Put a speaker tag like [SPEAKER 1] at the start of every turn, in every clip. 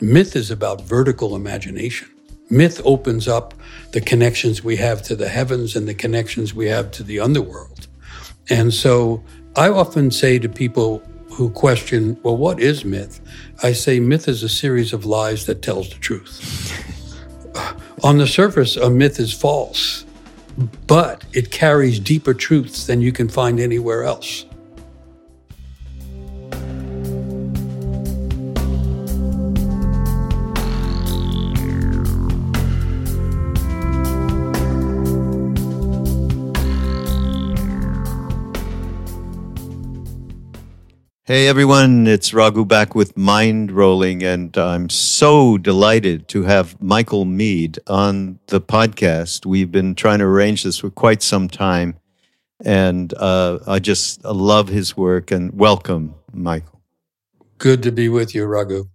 [SPEAKER 1] Myth is about vertical imagination. Myth opens up the connections we have to the heavens and the connections we have to the underworld. And so I often say to people who question, well, what is myth? I say myth is a series of lies that tells the truth. On the surface, a myth is false, but it carries deeper truths than you can find anywhere else.
[SPEAKER 2] Hey everyone, it's Raghu back with Mindrolling, and I'm so delighted to have Michael Meade on the podcast. We've been trying to arrange this for quite some time, and uh, I just love his work and welcome, Michael.
[SPEAKER 1] Good to be with you, Raghu.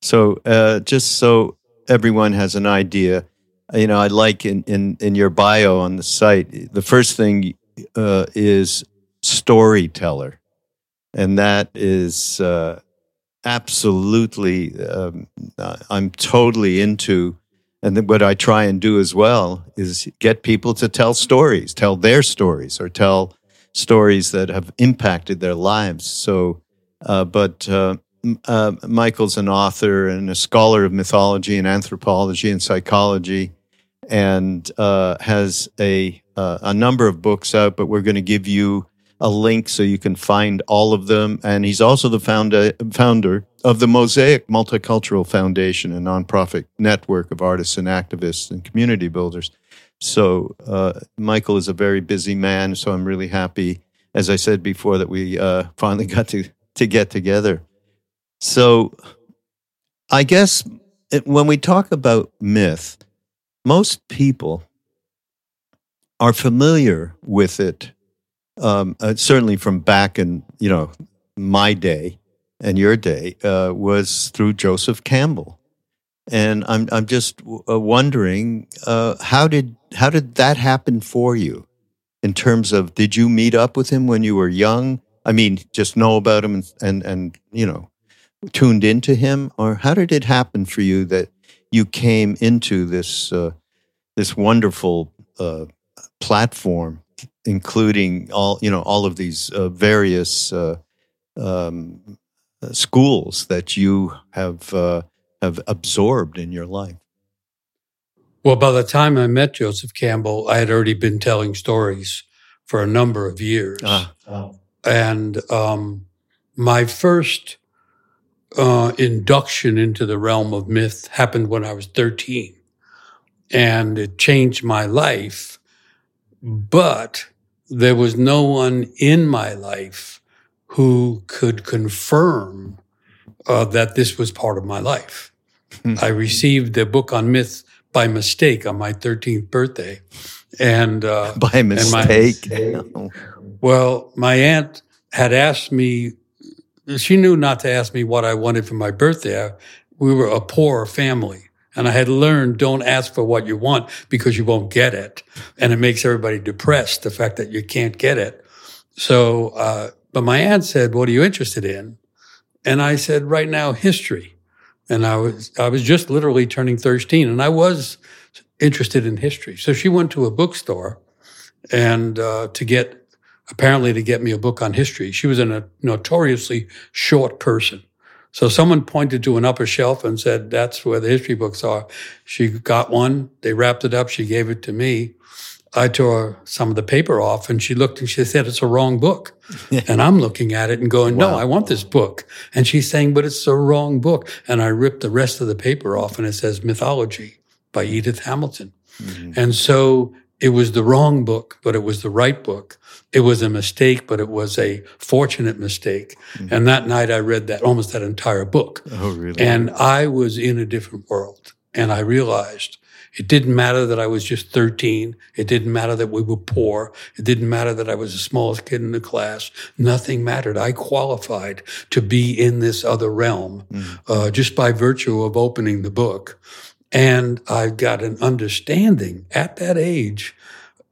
[SPEAKER 2] So, uh, just so everyone has an idea, you know, I like in, in, in your bio on the site, the first thing uh, is storyteller and that is uh, absolutely um, uh, I'm totally into. And what I try and do as well is get people to tell stories, tell their stories, or tell stories that have impacted their lives. So, uh, but uh, uh, Michael's an author and a scholar of mythology and anthropology and psychology, and uh, has a a number of books out. But we're going to give you a link so you can find all of them. And he's also the founder, founder of the Mosaic Multicultural Foundation, a nonprofit network of artists and activists and community builders. So uh, Michael is a very busy man. So I'm really happy, as I said before, that we uh, finally got to to get together. So I guess it, when we talk about myth, most people are familiar with it um, uh, certainly from back in you know my day and your day uh, was through Joseph Campbell, and I'm I'm just w- uh, wondering uh, how did how did that happen for you in terms of did you meet up with him when you were young? I mean, just know about him and and, and you know tuned into him, or how did it happen for you that you came into this uh, this wonderful uh, platform including all you know all of these uh, various uh, um, schools that you have uh, have absorbed in your life.
[SPEAKER 1] Well, by the time I met Joseph Campbell, I had already been telling stories for a number of years, ah. and um, my first uh, induction into the realm of myth happened when I was thirteen, and it changed my life. But there was no one in my life who could confirm uh, that this was part of my life. Hmm. I received the book on myth by mistake on my 13th birthday. And uh,
[SPEAKER 2] by mistake?
[SPEAKER 1] My, well, my aunt had asked me, she knew not to ask me what I wanted for my birthday. We were a poor family. And I had learned don't ask for what you want because you won't get it. And it makes everybody depressed, the fact that you can't get it. So, uh, but my aunt said, what are you interested in? And I said, right now, history. And I was, I was just literally turning 13 and I was interested in history. So she went to a bookstore and, uh, to get, apparently to get me a book on history. She was a notoriously short person. So someone pointed to an upper shelf and said, that's where the history books are. She got one. They wrapped it up. She gave it to me. I tore some of the paper off and she looked and she said, it's a wrong book. and I'm looking at it and going, no, wow. I want this book. And she's saying, but it's a wrong book. And I ripped the rest of the paper off and it says Mythology by Edith Hamilton. Mm-hmm. And so it was the wrong book, but it was the right book. It was a mistake, but it was a fortunate mistake. Mm-hmm. And that night I read that almost that entire book.
[SPEAKER 2] Oh, really?
[SPEAKER 1] And I was in a different world. And I realized it didn't matter that I was just 13. It didn't matter that we were poor. It didn't matter that I was the smallest kid in the class. Nothing mattered. I qualified to be in this other realm mm. uh, just by virtue of opening the book. And I got an understanding at that age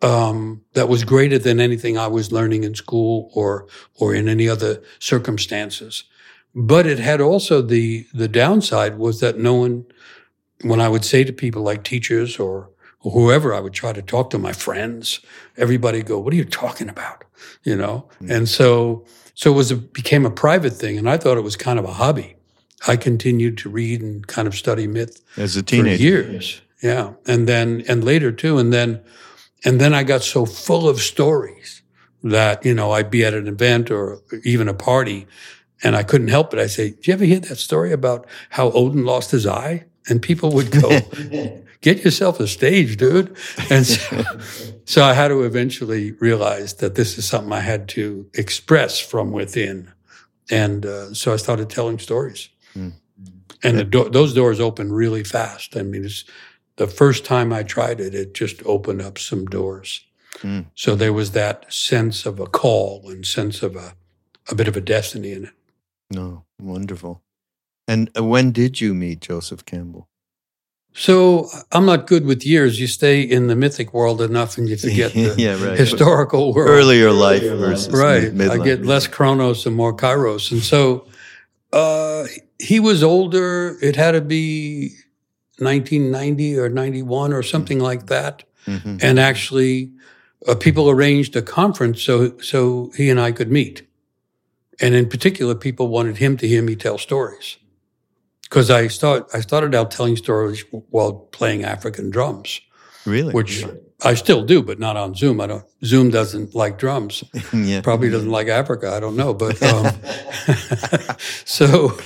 [SPEAKER 1] um, that was greater than anything I was learning in school or or in any other circumstances. but it had also the the downside was that no one when I would say to people like teachers or, or whoever, I would try to talk to my friends. Everybody go, "What are you talking about?" You know, mm-hmm. and so so it was a, became a private thing, and I thought it was kind of a hobby. I continued to read and kind of study myth
[SPEAKER 2] as a teenager
[SPEAKER 1] for years. Yeah, and then and later too, and then and then I got so full of stories that you know I'd be at an event or even a party, and I couldn't help it. I say, do you ever hear that story about how Odin lost his eye?" And people would go, "Get yourself a stage, dude." And so, so I had to eventually realize that this is something I had to express from within, and uh, so I started telling stories. Mm. And do- those doors open really fast. I mean, it's the first time I tried it, it just opened up some doors. Mm. So there was that sense of a call and sense of a, a bit of a destiny in it.
[SPEAKER 2] No, wonderful. And uh, when did you meet Joseph Campbell?
[SPEAKER 1] So I'm not good with years. You stay in the mythic world enough, and you forget the yeah, right. historical world.
[SPEAKER 2] Earlier life versus
[SPEAKER 1] right. I get less Chronos and more Kairos, and so uh, he was older. It had to be 1990 or 91 or something mm-hmm. like that. Mm-hmm. And actually, uh, people arranged a conference so so he and I could meet. And in particular, people wanted him to hear me tell stories because I start I started out telling stories while playing African drums.
[SPEAKER 2] Really,
[SPEAKER 1] which I still do, but not on Zoom. I don't. Zoom doesn't like drums. yeah. Probably doesn't like Africa. I don't know, but um, so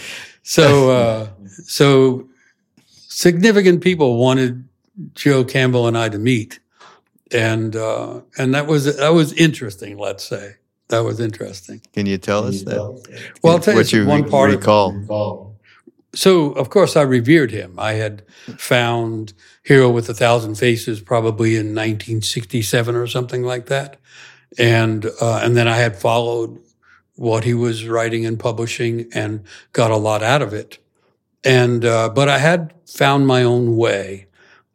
[SPEAKER 1] so uh, so significant people wanted Joe Campbell and I to meet, and uh, and that was that was interesting. Let's say that was interesting.
[SPEAKER 2] Can you tell us that?
[SPEAKER 1] Well, I'll tell what you one part
[SPEAKER 2] recall.
[SPEAKER 1] So, of course, I revered him. I had found Hero with a Thousand Faces probably in 1967 or something like that, and uh, and then I had followed what he was writing and publishing and got a lot out of it. And, uh, but I had found my own way.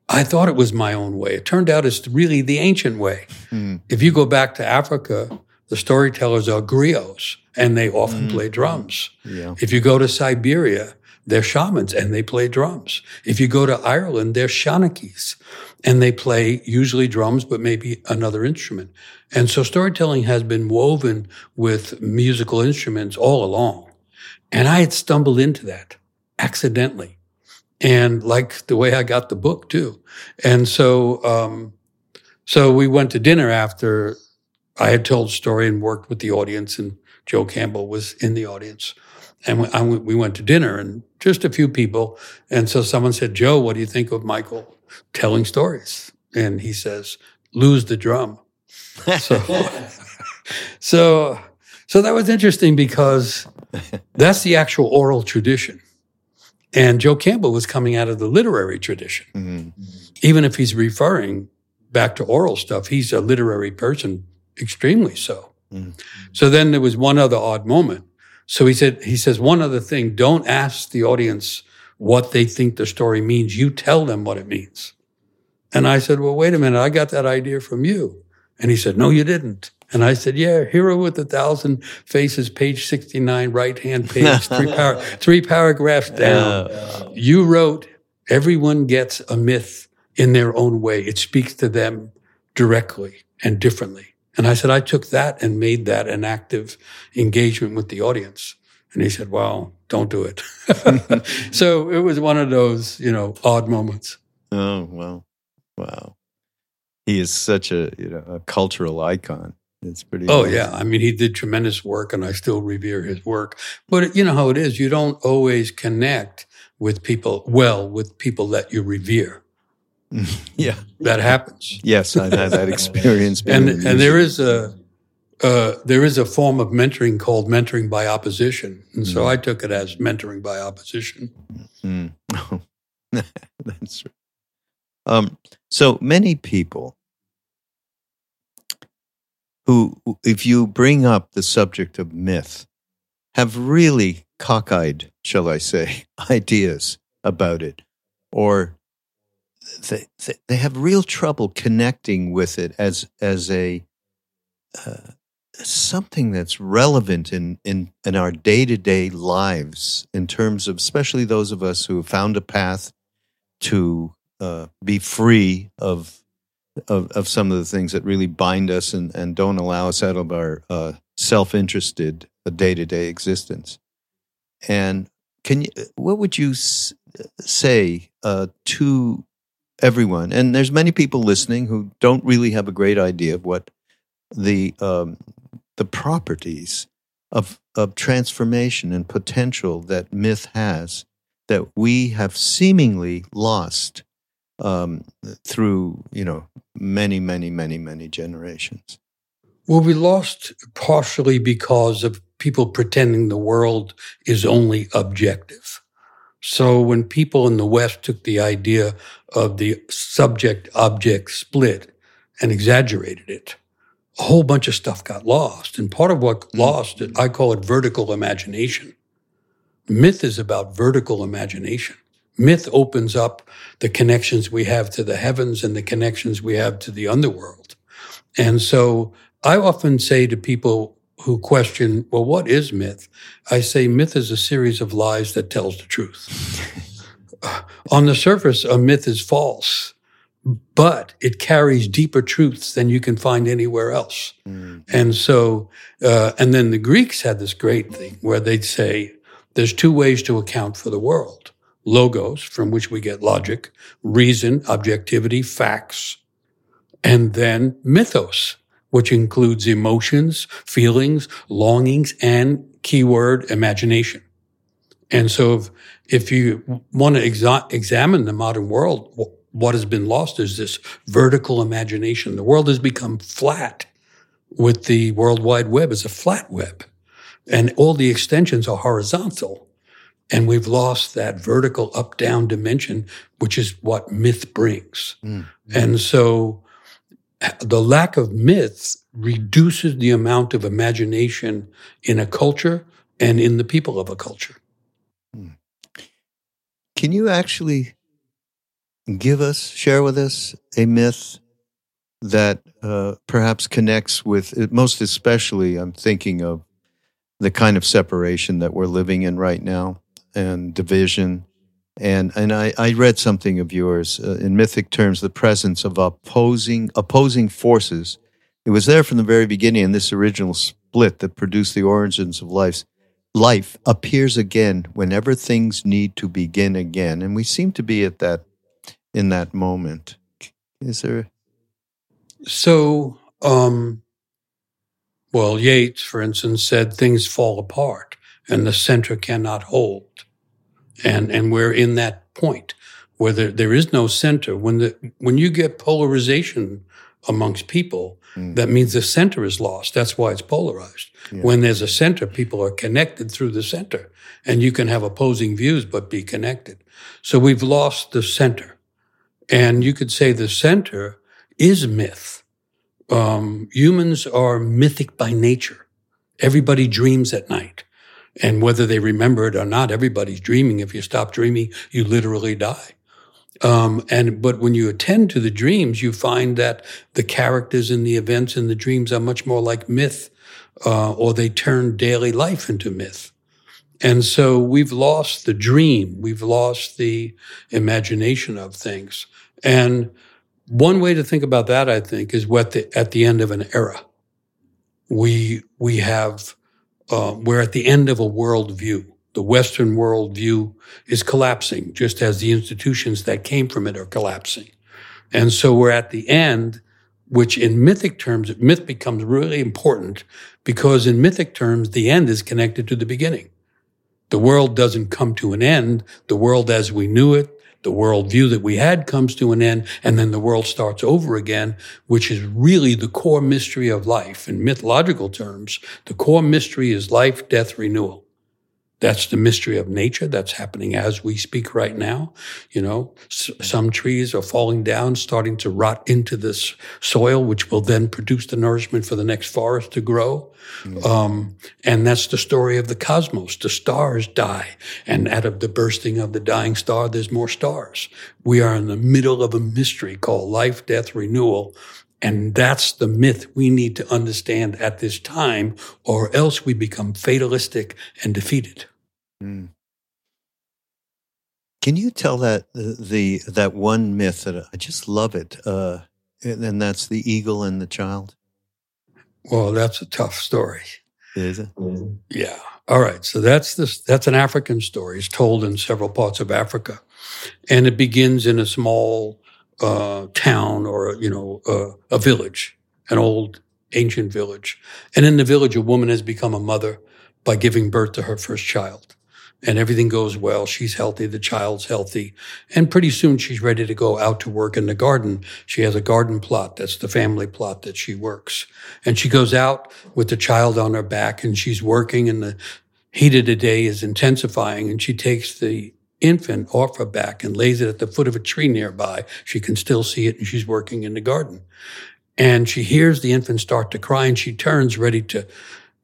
[SPEAKER 1] I thought it was my own way. It turned out it's really the ancient way. Mm. If you go back to Africa, the storytellers are griots and they often mm. play drums. Yeah. If you go to Siberia, they're shamans and they play drums. If you go to Ireland, they're shanachis and they play usually drums, but maybe another instrument. And so storytelling has been woven with musical instruments all along. And I had stumbled into that accidentally. And like the way I got the book too. And so, um, so we went to dinner after I had told the story and worked with the audience and Joe Campbell was in the audience. And we, we went to dinner and just a few people. And so someone said, Joe, what do you think of Michael telling stories? And he says, lose the drum. So, so, so that was interesting because that's the actual oral tradition. And Joe Campbell was coming out of the literary tradition. Mm-hmm. Even if he's referring back to oral stuff, he's a literary person, extremely so. Mm-hmm. So then there was one other odd moment. So he said, he says, one other thing, don't ask the audience what they think the story means. You tell them what it means. And I said, well, wait a minute. I got that idea from you. And he said, no, you didn't. And I said, yeah, Hero with a Thousand Faces, page 69, right hand page, three, par- three paragraphs down. You wrote, everyone gets a myth in their own way. It speaks to them directly and differently. And I said, I took that and made that an active engagement with the audience. And he said, well, don't do it. so it was one of those, you know, odd moments.
[SPEAKER 2] Oh, wow. Wow. He is such a, you know, a cultural icon. It's pretty.
[SPEAKER 1] Oh amazing. yeah, I mean, he did tremendous work, and I still revere his work. But you know how it is; you don't always connect with people well with people that you revere.
[SPEAKER 2] yeah,
[SPEAKER 1] that happens.
[SPEAKER 2] Yes, I've had that experience.
[SPEAKER 1] and and there is a uh, there is a form of mentoring called mentoring by opposition, and mm. so I took it as mentoring by opposition.
[SPEAKER 2] Mm. That's right. Um, so many people who, if you bring up the subject of myth, have really cockeyed, shall I say, ideas about it, or they, they have real trouble connecting with it as as a uh, something that's relevant in, in, in our day to day lives, in terms of especially those of us who have found a path to uh, be free of, of, of some of the things that really bind us and, and don't allow us out of our uh, self interested day to day existence. And can you, what would you say uh, to everyone? And there's many people listening who don't really have a great idea of what the um, the properties of of transformation and potential that myth has that we have seemingly lost um, through you know many many many many generations.
[SPEAKER 1] Well, we lost partially because of people pretending the world is only objective. So when people in the West took the idea of the subject object split and exaggerated it, a whole bunch of stuff got lost. And part of what mm. lost, I call it vertical imagination. Myth is about vertical imagination. Myth opens up the connections we have to the heavens and the connections we have to the underworld. And so I often say to people who question, well, what is myth? I say myth is a series of lies that tells the truth. On the surface, a myth is false, but it carries deeper truths than you can find anywhere else. Mm. And so, uh, and then the Greeks had this great thing where they'd say, there's two ways to account for the world. Logos, from which we get logic, reason, objectivity, facts, and then mythos, which includes emotions, feelings, longings, and keyword imagination. And so if, if you want to exa- examine the modern world, what has been lost is this vertical imagination. The world has become flat with the World Wide Web as a flat web and all the extensions are horizontal. And we've lost that vertical up down dimension, which is what myth brings. Mm. And so the lack of myths reduces the amount of imagination in a culture and in the people of a culture. Hmm.
[SPEAKER 2] Can you actually give us, share with us a myth that uh, perhaps connects with, most especially, I'm thinking of the kind of separation that we're living in right now and division and and I, I read something of yours uh, in mythic terms, the presence of opposing opposing forces. It was there from the very beginning, and this original split that produced the origins of life. Life appears again whenever things need to begin again, and we seem to be at that in that moment. Is there?
[SPEAKER 1] So, um, well, Yeats, for instance, said things fall apart and the center cannot hold and and we're in that point where there, there is no center. When the when you get polarization amongst people, mm. that means the center is lost. That's why it's polarized. Yeah. When there's a center, people are connected through the center, and you can have opposing views but be connected. So we've lost the center, and you could say the center is myth. Um, humans are mythic by nature. Everybody dreams at night. And whether they remember it or not, everybody's dreaming. If you stop dreaming, you literally die. Um, and but when you attend to the dreams, you find that the characters and the events in the dreams are much more like myth, uh, or they turn daily life into myth. And so we've lost the dream, we've lost the imagination of things. And one way to think about that, I think, is what the, at the end of an era, we we have uh, we're at the end of a worldview. The Western worldview is collapsing, just as the institutions that came from it are collapsing. And so we're at the end, which in mythic terms, myth becomes really important because in mythic terms, the end is connected to the beginning. The world doesn't come to an end. The world as we knew it the worldview that we had comes to an end, and then the world starts over again, which is really the core mystery of life. In mythological terms, the core mystery is life, death, renewal. That's the mystery of nature that's happening as we speak right now. You know, s- some trees are falling down, starting to rot into this soil, which will then produce the nourishment for the next forest to grow. Mm-hmm. Um, and that's the story of the cosmos. The stars die. And out of the bursting of the dying star, there's more stars. We are in the middle of a mystery called life, death, renewal. And that's the myth we need to understand at this time, or else we become fatalistic and defeated. Mm.
[SPEAKER 2] Can you tell that the that one myth that I just love it, uh, and that's the eagle and the child?
[SPEAKER 1] Well, that's a tough story.
[SPEAKER 2] Is it?
[SPEAKER 1] Yeah. All right. So that's this. That's an African story. It's told in several parts of Africa, and it begins in a small uh, town or you know uh, a village, an old ancient village, and in the village, a woman has become a mother by giving birth to her first child and everything goes well. She's healthy. The child's healthy. And pretty soon she's ready to go out to work in the garden. She has a garden plot. That's the family plot that she works. And she goes out with the child on her back and she's working and the heat of the day is intensifying and she takes the infant off her back and lays it at the foot of a tree nearby. She can still see it and she's working in the garden. And she hears the infant start to cry and she turns ready to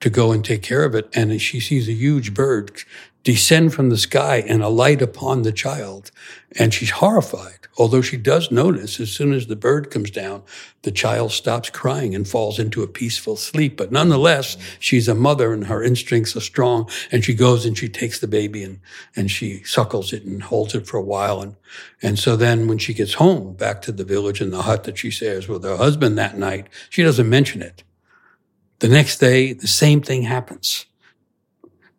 [SPEAKER 1] to go and take care of it. And she sees a huge bird descend from the sky and alight upon the child. And she's horrified, although she does notice as soon as the bird comes down, the child stops crying and falls into a peaceful sleep. But nonetheless, she's a mother and her instincts are strong. And she goes and she takes the baby and, and she suckles it and holds it for a while. And, and so then when she gets home back to the village and the hut that she shares with her husband that night, she doesn't mention it. The next day, the same thing happens.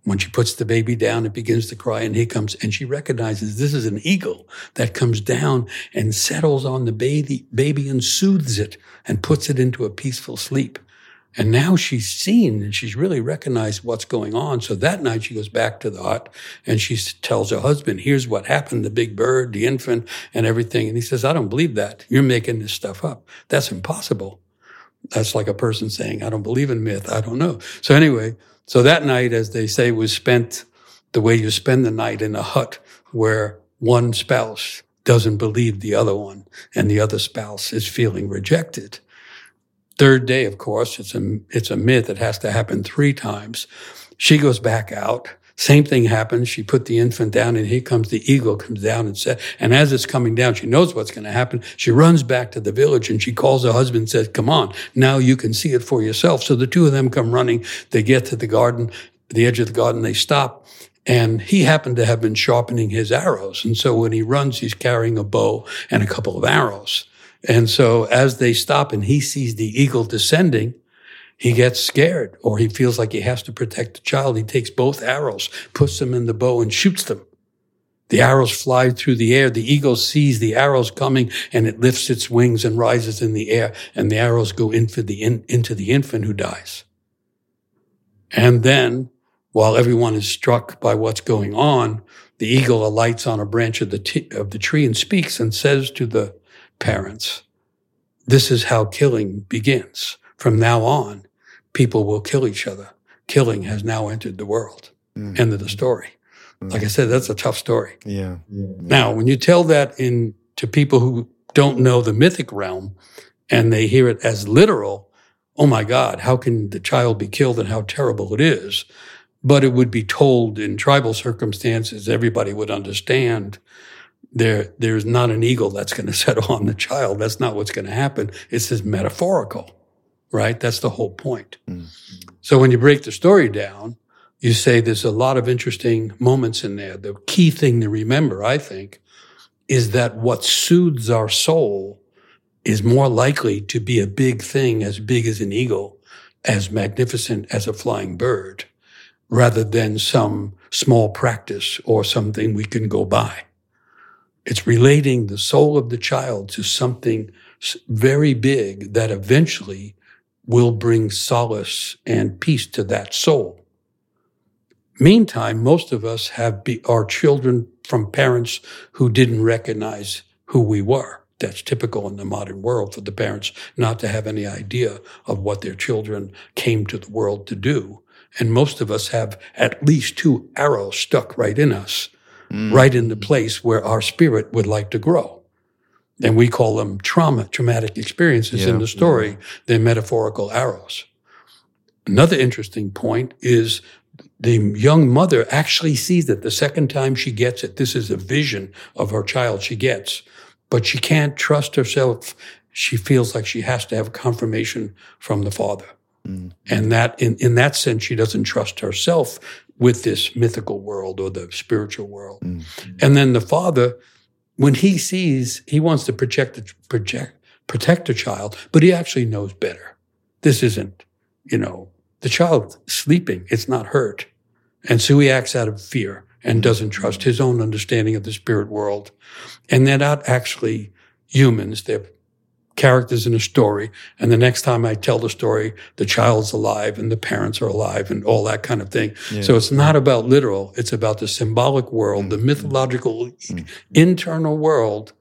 [SPEAKER 1] When she puts the baby down, it begins to cry and he comes and she recognizes this is an eagle that comes down and settles on the baby, baby and soothes it and puts it into a peaceful sleep. And now she's seen and she's really recognized what's going on. So that night she goes back to the hut and she tells her husband, here's what happened, the big bird, the infant and everything. And he says, I don't believe that. You're making this stuff up. That's impossible. That's like a person saying, I don't believe in myth. I don't know. So anyway, so that night, as they say, was spent the way you spend the night in a hut where one spouse doesn't believe the other one and the other spouse is feeling rejected. Third day, of course, it's a, it's a myth. It has to happen three times. She goes back out same thing happens. She put the infant down and here comes the eagle comes down and said, and as it's coming down, she knows what's going to happen. She runs back to the village and she calls her husband and says, come on, now you can see it for yourself. So the two of them come running. They get to the garden, the edge of the garden. They stop and he happened to have been sharpening his arrows. And so when he runs, he's carrying a bow and a couple of arrows. And so as they stop and he sees the eagle descending, he gets scared or he feels like he has to protect the child. He takes both arrows, puts them in the bow and shoots them. The arrows fly through the air. The eagle sees the arrows coming and it lifts its wings and rises in the air and the arrows go into the, in, into the infant who dies. And then while everyone is struck by what's going on, the eagle alights on a branch of the, t- of the tree and speaks and says to the parents, this is how killing begins. From now on, people will kill each other. Killing has now entered the world. Mm. End of the story. Mm. Like I said, that's a tough story.
[SPEAKER 2] Yeah. yeah.
[SPEAKER 1] Now, when you tell that in to people who don't know the mythic realm and they hear it as literal, oh my God, how can the child be killed and how terrible it is? But it would be told in tribal circumstances, everybody would understand there, there's not an eagle that's going to settle on the child. That's not what's going to happen. It's just metaphorical right? That's the whole point. Mm-hmm. So when you break the story down, you say there's a lot of interesting moments in there. The key thing to remember, I think, is that what soothes our soul is more likely to be a big thing, as big as an eagle, as magnificent as a flying bird, rather than some small practice or something we can go by. It's relating the soul of the child to something very big that eventually will bring solace and peace to that soul. Meantime, most of us have be, our children from parents who didn't recognize who we were. That's typical in the modern world for the parents not to have any idea of what their children came to the world to do. And most of us have at least two arrows stuck right in us, mm. right in the place where our spirit would like to grow and we call them trauma, traumatic experiences yeah, in the story. Yeah. They're metaphorical arrows. Another interesting point is the young mother actually sees it the second time she gets it. This is a vision of her child she gets, but she can't trust herself. she feels like she has to have confirmation from the father. Mm. And that, in, in that sense, she doesn't trust herself with this mythical world or the spiritual world. Mm. And then the father, when he sees, he wants to project the, project, protect the child, but he actually knows better. This isn't, you know, the child sleeping, it's not hurt. And so he acts out of fear and doesn't trust his own understanding of the spirit world. And they're not actually humans. They're characters in a story. And the next time I tell the story, the child's alive and the parents are alive and all that kind of thing. Yeah. So it's not about literal. It's about the symbolic world, the mm-hmm. mythological mm-hmm. internal world.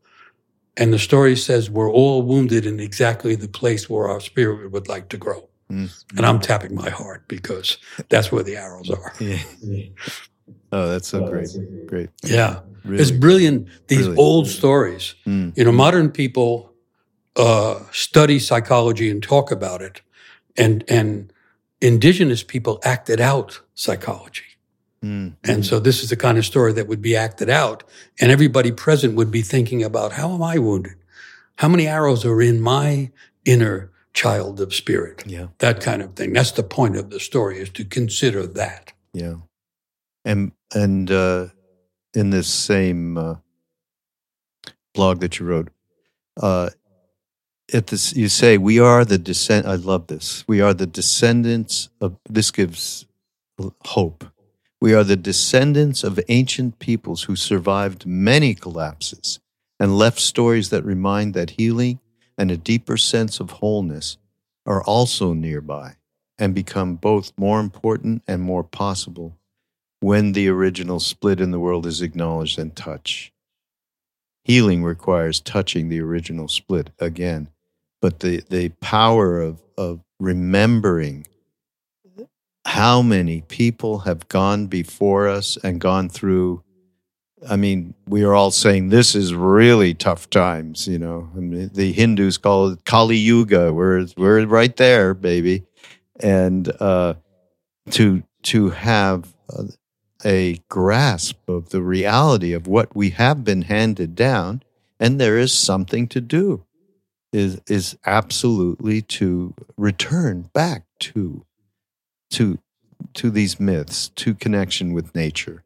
[SPEAKER 1] And the story says we're all wounded in exactly the place where our spirit would like to grow. Mm-hmm. And I'm tapping my heart because that's where the arrows are. Yeah.
[SPEAKER 2] Oh, that's so great. Great.
[SPEAKER 1] Yeah. Really, it's brilliant. These really. old stories. Mm. You know, modern people uh, study psychology and talk about it, and and indigenous people acted out psychology. Mm. And so this is the kind of story that would be acted out, and everybody present would be thinking about how am I wounded? How many arrows are in my inner child of spirit?
[SPEAKER 2] Yeah.
[SPEAKER 1] That kind of thing. That's the point of the story is to consider that.
[SPEAKER 2] Yeah. And and uh, in this same uh, blog that you wrote, uh, at this you say we are the descent. I love this. We are the descendants of. This gives hope. We are the descendants of ancient peoples who survived many collapses and left stories that remind that healing and a deeper sense of wholeness are also nearby and become both more important and more possible when the original split in the world is acknowledged and touched. Healing requires touching the original split again, but the, the power of, of remembering how many people have gone before us and gone through. I mean, we are all saying this is really tough times, you know. I mean, the Hindus call it Kali Yuga. We're we're right there, baby, and uh, to to have uh, a grasp of the reality of what we have been handed down, and there is something to do. Is is absolutely to return back to to to these myths, to connection with nature,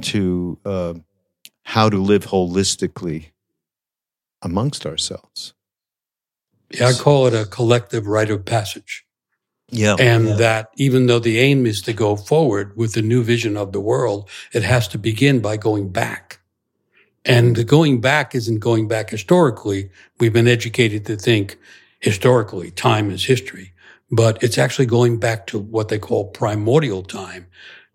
[SPEAKER 2] to uh, how to live holistically amongst ourselves.
[SPEAKER 1] Yeah, I call it a collective rite of passage.
[SPEAKER 2] Yeah.
[SPEAKER 1] And
[SPEAKER 2] yeah.
[SPEAKER 1] that even though the aim is to go forward with the new vision of the world, it has to begin by going back. And the going back isn't going back historically. We've been educated to think historically, time is history, but it's actually going back to what they call primordial time,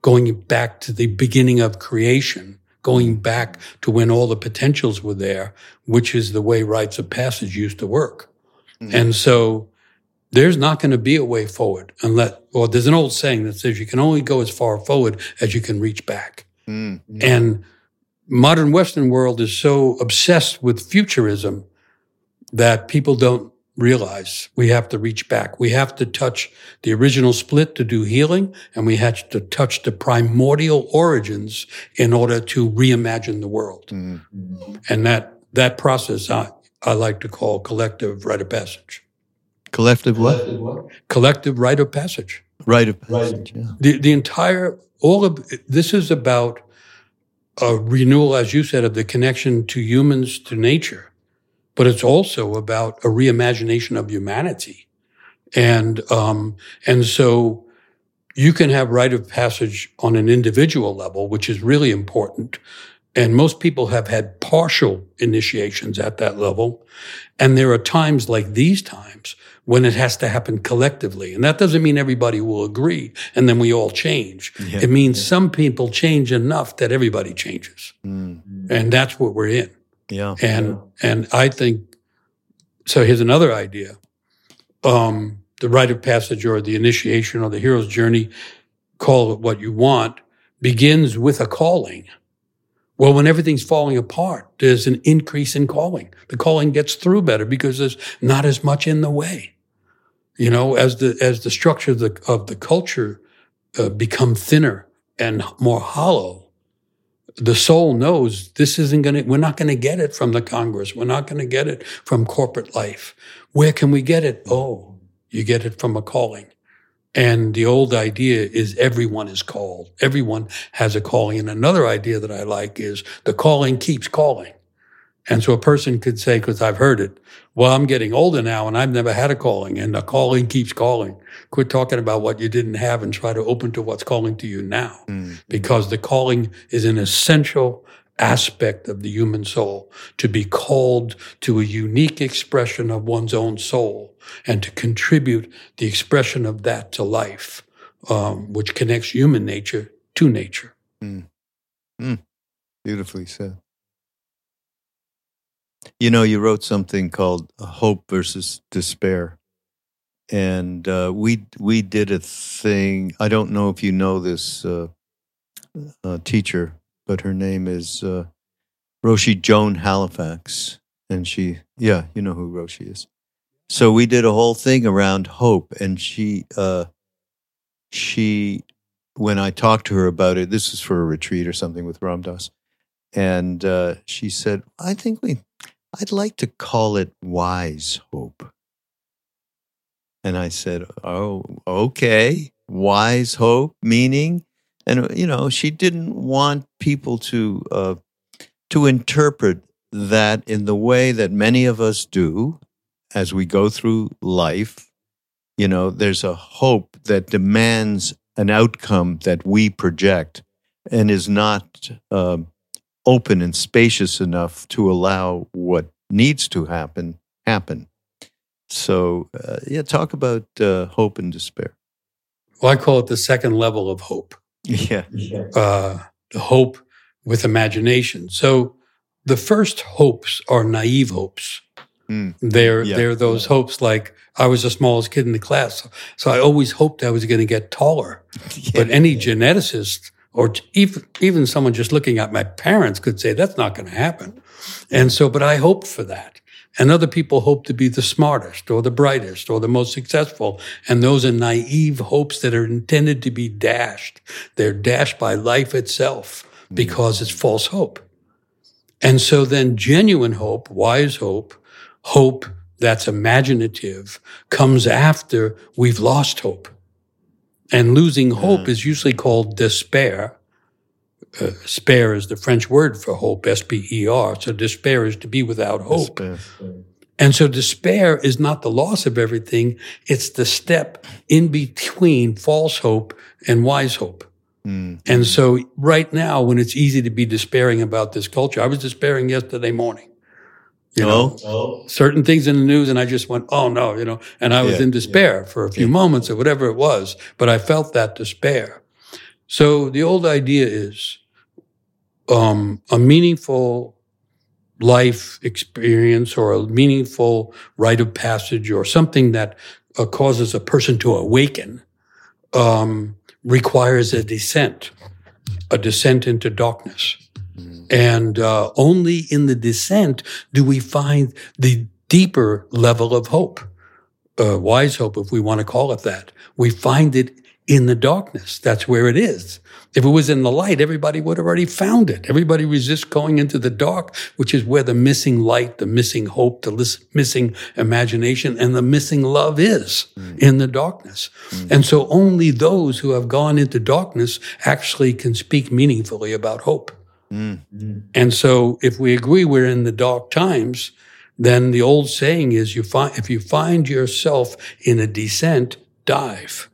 [SPEAKER 1] going back to the beginning of creation, going back to when all the potentials were there, which is the way rites of passage used to work. Mm-hmm. And so there's not going to be a way forward unless, or there's an old saying that says you can only go as far forward as you can reach back. Mm, And modern Western world is so obsessed with futurism that people don't realize we have to reach back. We have to touch the original split to do healing, and we have to touch the primordial origins in order to reimagine the world. Mm. And that that process I, I like to call collective rite of passage.
[SPEAKER 2] Collective what?
[SPEAKER 1] Collective rite of passage.
[SPEAKER 2] Rite of passage. Yeah.
[SPEAKER 1] The the entire all of this is about a renewal, as you said, of the connection to humans to nature, but it's also about a reimagination of humanity, and um, and so you can have rite of passage on an individual level, which is really important. And most people have had partial initiations at that level. And there are times like these times when it has to happen collectively. And that doesn't mean everybody will agree and then we all change. Yeah. It means yeah. some people change enough that everybody changes. Mm. And that's what we're in.
[SPEAKER 2] Yeah.
[SPEAKER 1] And
[SPEAKER 2] yeah.
[SPEAKER 1] and I think so here's another idea. Um, the rite of passage or the initiation or the hero's journey, call it what you want, begins with a calling. Well, when everything's falling apart, there's an increase in calling. The calling gets through better because there's not as much in the way. You know, as the as the structure of the of the culture uh, become thinner and more hollow, the soul knows this isn't going to, we're not going to get it from the Congress. We're not going to get it from corporate life. Where can we get it? Oh, you get it from a calling. And the old idea is everyone is called. Everyone has a calling. And another idea that I like is the calling keeps calling. And so a person could say, because I've heard it, well, I'm getting older now and I've never had a calling and the calling keeps calling. Quit talking about what you didn't have and try to open to what's calling to you now mm. because the calling is an essential aspect of the human soul to be called to a unique expression of one's own soul and to contribute the expression of that to life, um, which connects human nature to nature. Mm.
[SPEAKER 2] Mm. Beautifully said. You know, you wrote something called Hope versus Despair. And uh, we we did a thing. I don't know if you know this uh, uh, teacher, but her name is uh, Roshi Joan Halifax, and she, yeah, you know who Roshi is. So we did a whole thing around hope, and she, uh, she, when I talked to her about it, this was for a retreat or something with Ram Dass, and uh, she said, "I think we I'd like to call it wise hope. And I said, Oh, okay. Wise hope, meaning, and you know, she didn't want people to uh, to interpret that in the way that many of us do as we go through life. You know, there's a hope that demands an outcome that we project and is not uh, open and spacious enough to allow what needs to happen happen. So, uh, yeah, talk about uh, hope and despair.
[SPEAKER 1] Well, I call it the second level of hope.
[SPEAKER 2] Yeah.
[SPEAKER 1] Uh, hope with imagination. So, the first hopes are naive hopes. Mm. They're yeah. they're those hopes like I was the smallest kid in the class, so I always hoped I was going to get taller. yeah. But any geneticist or even, even someone just looking at my parents could say that's not going to happen. And so, but I hoped for that. And other people hope to be the smartest or the brightest or the most successful. And those are naive hopes that are intended to be dashed. They're dashed by life itself mm. because it's false hope. And so then genuine hope, wise hope, hope that's imaginative comes after we've lost hope. And losing hope mm. is usually called despair. Uh, spare is the French word for hope, S P E R. So despair is to be without hope. Despair. And so despair is not the loss of everything, it's the step in between false hope and wise hope. Mm. And so right now, when it's easy to be despairing about this culture, I was despairing yesterday morning. You know, oh. certain things in the news, and I just went, "Oh no," you know, and I was yeah, in despair yeah. for a few yeah. moments or whatever it was. But I felt that despair. So the old idea is um, a meaningful life experience or a meaningful rite of passage or something that uh, causes a person to awaken um, requires a descent, a descent into darkness. And uh, only in the descent do we find the deeper level of hope, uh, wise hope, if we want to call it that. We find it in the darkness. That's where it is. If it was in the light, everybody would have already found it. Everybody resists going into the dark, which is where the missing light, the missing hope, the missing imagination, and the missing love is mm. in the darkness. Mm. And so only those who have gone into darkness actually can speak meaningfully about hope. Mm. And so if we agree we're in the dark times, then the old saying is you find, if you find yourself in a descent, dive.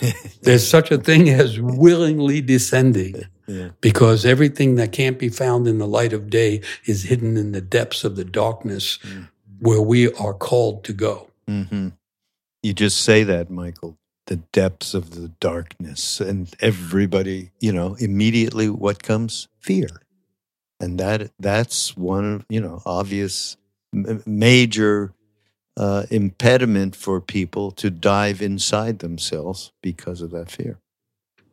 [SPEAKER 1] There's such a thing as willingly descending. Yeah. Because everything that can't be found in the light of day is hidden in the depths of the darkness mm. where we are called to go. Mm-hmm.
[SPEAKER 2] You just say that, Michael the depths of the darkness and everybody you know immediately what comes fear and that that's one you know obvious major uh, impediment for people to dive inside themselves because of that fear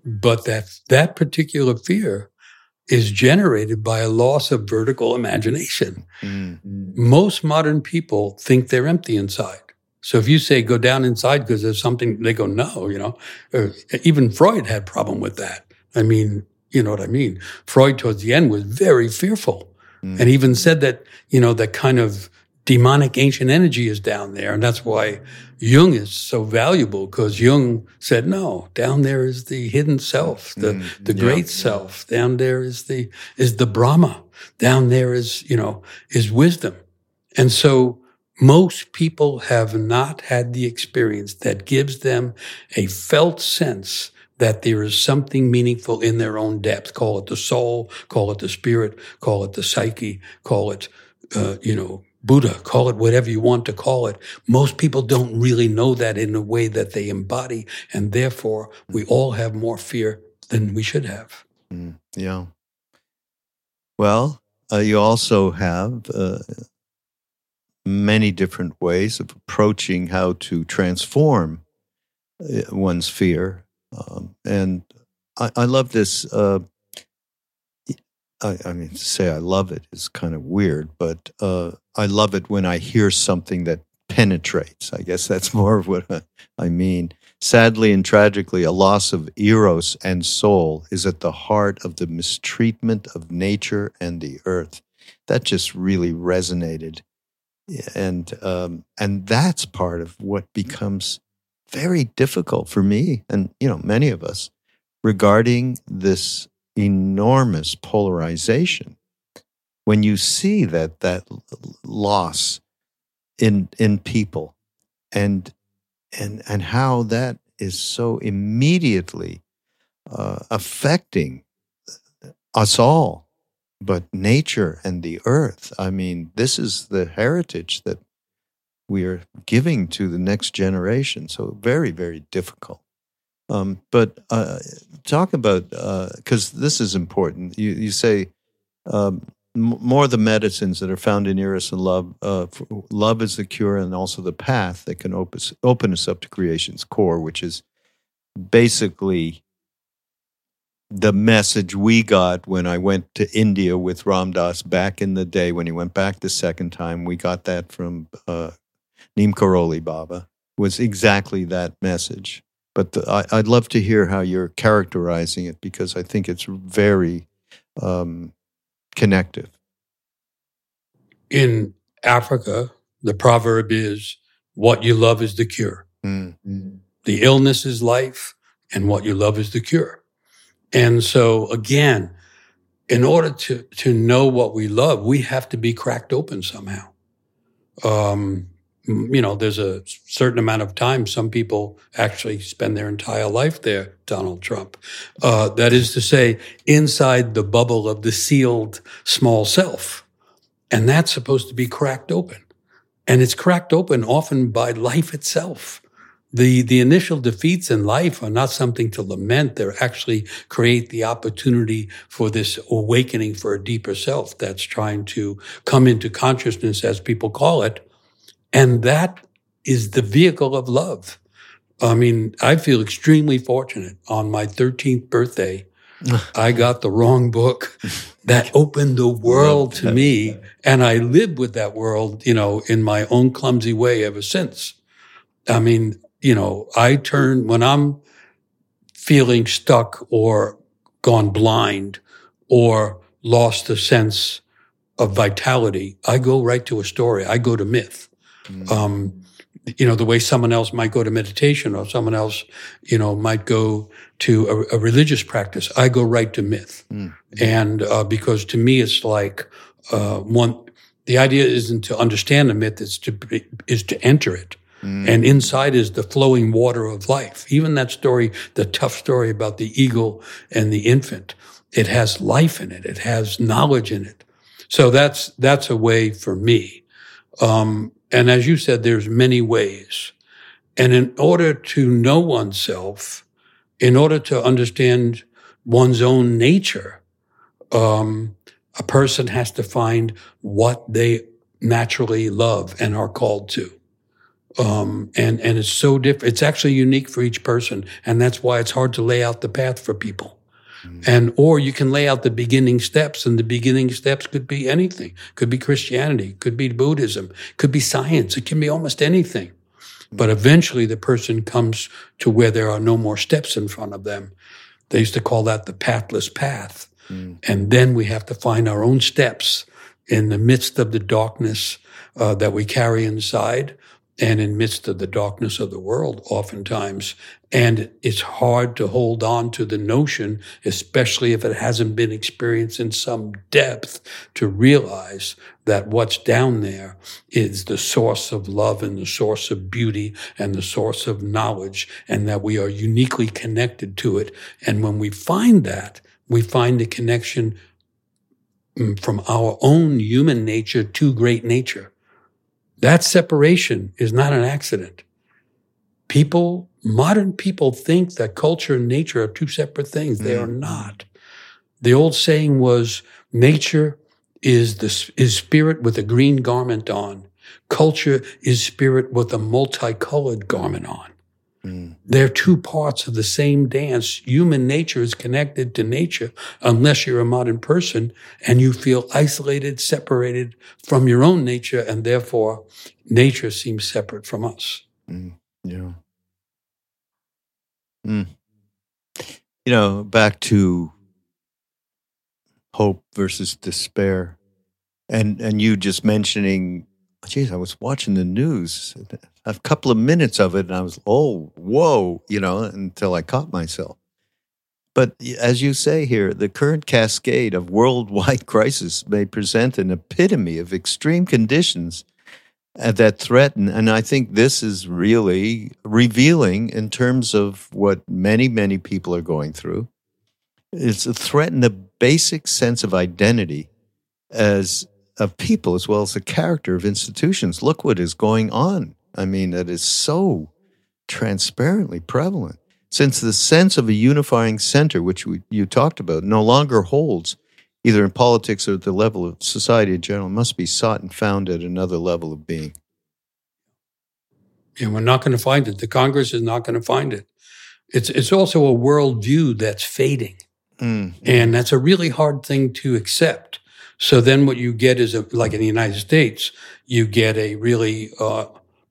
[SPEAKER 1] but that that particular fear is generated by a loss of vertical imagination mm-hmm. most modern people think they're empty inside so if you say go down inside because there's something, they go no. You know, or even Freud had problem with that. I mean, You know what I mean? Freud towards the end was very fearful mm. and even said that, you know, that kind of demonic ancient energy is down there. And that's why Jung is so valuable because Jung said, no, down there is the hidden self, the, mm, the great yeah. self. Down there is the, is the Brahma. Down there is, you know, is wisdom. And so most people have not had the experience that gives them a felt sense that there is something meaningful in their own depth. Call it the soul, call it the spirit, call it the psyche, call it, uh, you know, Buddha, call it whatever you want to call it. Most people don't really know that in a way that they embody. And therefore, we all have more fear than we should have.
[SPEAKER 2] Mm, yeah. Well, uh, you also have uh, many different ways of approaching how to transform uh, one's fear. Um, and I, I, love this. Uh, I, I, mean, to say I love it is kind of weird, but uh, I love it when I hear something that penetrates. I guess that's more of what I mean. Sadly and tragically, a loss of eros and soul is at the heart of the mistreatment of nature and the earth. That just really resonated and um, and that's part of what becomes very difficult for me and you know many of us regarding this enormous polarization when you see that that loss in in people and and and how that is so immediately uh, affecting us all but nature and the earth. I mean, this is the heritage that we are giving to the next generation. So very, very difficult. Um, but uh, talk about because uh, this is important. You, you say um, more of the medicines that are found in Eros and love. Uh, love is the cure, and also the path that can open us up to creation's core, which is basically the message we got when I went to India with Ram Dass back in the day when he went back the second time. We got that from uh, Neem Karoli Baba was exactly that message. But the, I, would love to hear how you're characterizing it because I think it's very um, connective.
[SPEAKER 1] In Africa, the proverb is, "What you love is the cure." Mm-hmm. The illness is life, and what you love is the cure. And so again, in order to, to know what we love, we have to be cracked open somehow. Um, you know, there's a certain amount of time some people actually spend their entire life there, Donald Trump. Uh, that is to say, inside the bubble of the sealed small self. And that's supposed to be cracked open. And it's cracked open often by life itself the the initial defeats in life are not something to lament they're actually create the opportunity for this awakening for a deeper self that's trying to come into consciousness as people call it and that is the vehicle of love i mean i feel extremely fortunate on my 13th birthday I got the wrong book that opened the world to me. And I lived with that world, you know, in my own clumsy way ever since. I mean, you know, I turn when I'm feeling stuck or gone blind or lost a sense of vitality, I go right to a story. I go to myth. Mm. Um, you know, the way someone else might go to meditation or someone else, you know, might go to a, a religious practice. I go right to myth. Mm. And, uh, because to me, it's like, uh, one, the idea isn't to understand the myth, it's to, is to enter it. Mm. And inside is the flowing water of life. Even that story, the tough story about the eagle and the infant, it has life in it. It has knowledge in it. So that's, that's a way for me. Um, and as you said, there's many ways. And in order to know oneself, in order to understand one's own nature, um, a person has to find what they naturally love and are called to. Um, and, and it's so different. It's actually unique for each person. And that's why it's hard to lay out the path for people. And, or you can lay out the beginning steps and the beginning steps could be anything. Could be Christianity, could be Buddhism, could be science. It can be almost anything. But eventually the person comes to where there are no more steps in front of them. They used to call that the pathless path. Mm. And then we have to find our own steps in the midst of the darkness uh, that we carry inside and in midst of the darkness of the world oftentimes and it's hard to hold on to the notion especially if it hasn't been experienced in some depth to realize that what's down there is the source of love and the source of beauty and the source of knowledge and that we are uniquely connected to it. And when we find that we find the connection mm, from our own human nature to great nature that separation is not an accident. People, modern people think that culture and nature are two separate things. They are mm. not. The old saying was nature is the is spirit with a green garment on. Culture is spirit with a multicolored garment on. They're two parts of the same dance. Human nature is connected to nature unless you're a modern person and you feel isolated, separated from your own nature, and therefore nature seems separate from us.
[SPEAKER 2] Mm. Yeah. Mm. You know, back to hope versus despair, and and you just mentioning, geez, I was watching the news a couple of minutes of it and I was, oh, whoa, you know, until I caught myself. But as you say here, the current cascade of worldwide crisis may present an epitome of extreme conditions uh, that threaten. And I think this is really revealing in terms of what many, many people are going through. It's a threaten the basic sense of identity as of people as well as the character of institutions. Look what is going on I mean, that is so transparently prevalent. Since the sense of a unifying center, which we, you talked about, no longer holds either in politics or at the level of society in general, must be sought and found at another level of being.
[SPEAKER 1] And we're not going to find it. The Congress is not going to find it. It's, it's also a worldview that's fading. Mm. And that's a really hard thing to accept. So then what you get is, a, like in the United States, you get a really uh,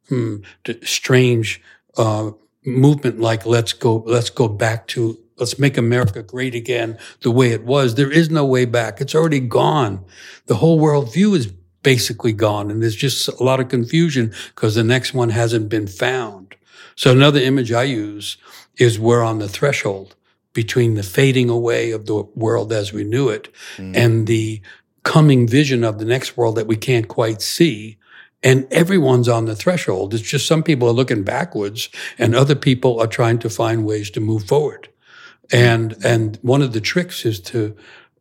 [SPEAKER 1] hmm, strange uh, movement like let's go let's go back to let's make America great again the way it was. There is no way back. It's already gone. The whole worldview is basically gone, and there's just a lot of confusion because the next one hasn't been found. So another image I use is we're on the threshold between the fading away of the world as we knew it mm. and the coming vision of the next world that we can't quite see and everyone's on the threshold. It's just some people are looking backwards and other people are trying to find ways to move forward. And, and one of the tricks is to,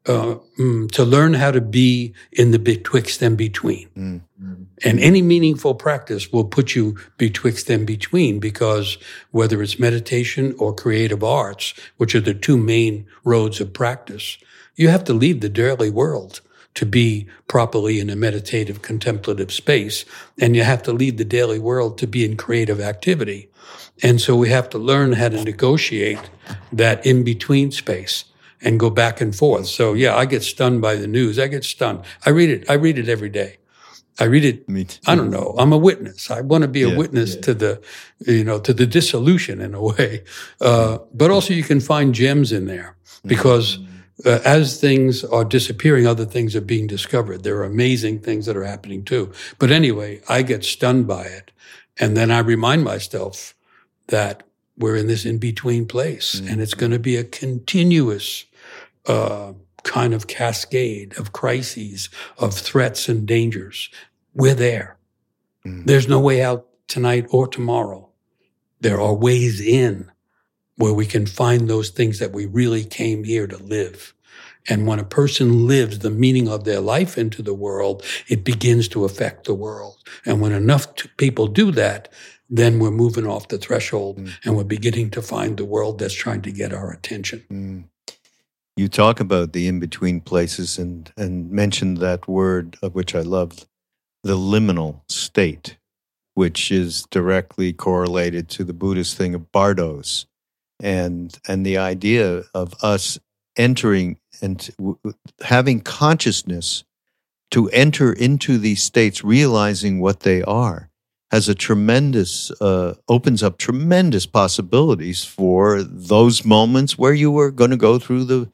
[SPEAKER 1] uh, mm, to learn how to be in the betwixt and between. Mm-hmm. And any meaningful practice will put you betwixt and between because whether it's meditation or creative arts, which are the two main roads of practice, you have to leave the daily world to be properly in a meditative contemplative space. And you have to leave the daily world to be in creative activity. And so we have to learn how to negotiate that in between space and go back and forth. So yeah, I get stunned by the news. I get stunned. I read it. I read it every day. I read it. I don't know. I'm a witness. I want to be a yeah, witness yeah. to the, you know, to the dissolution in a way. Uh, but also you can find gems in there because mm-hmm uh, as things are disappearing, other things are being discovered. There are amazing things that are happening too. But anyway, I get stunned by it. And then I remind myself that we're in this in between place mm-hmm. and it's going to be a continuous, uh, kind of cascade of crises, of threats and dangers. We're there. Mm-hmm. There's no way out tonight or tomorrow. There are ways in where we can find those things that we really came here to live. And when a person lives the meaning of their life into the world, it begins to affect the world. And when enough t- people do that, then we're moving off the threshold mm. and we're beginning to find the world that's trying to get our attention.
[SPEAKER 2] Mm. You talk about the in between places and, and mentioned that word of which I loved, the liminal state, which is directly correlated to the Buddhist thing of bardos and and the idea of us entering and having consciousness to enter into these states realizing what they are has a tremendous uh, opens up tremendous possibilities for those moments where you were going to go through the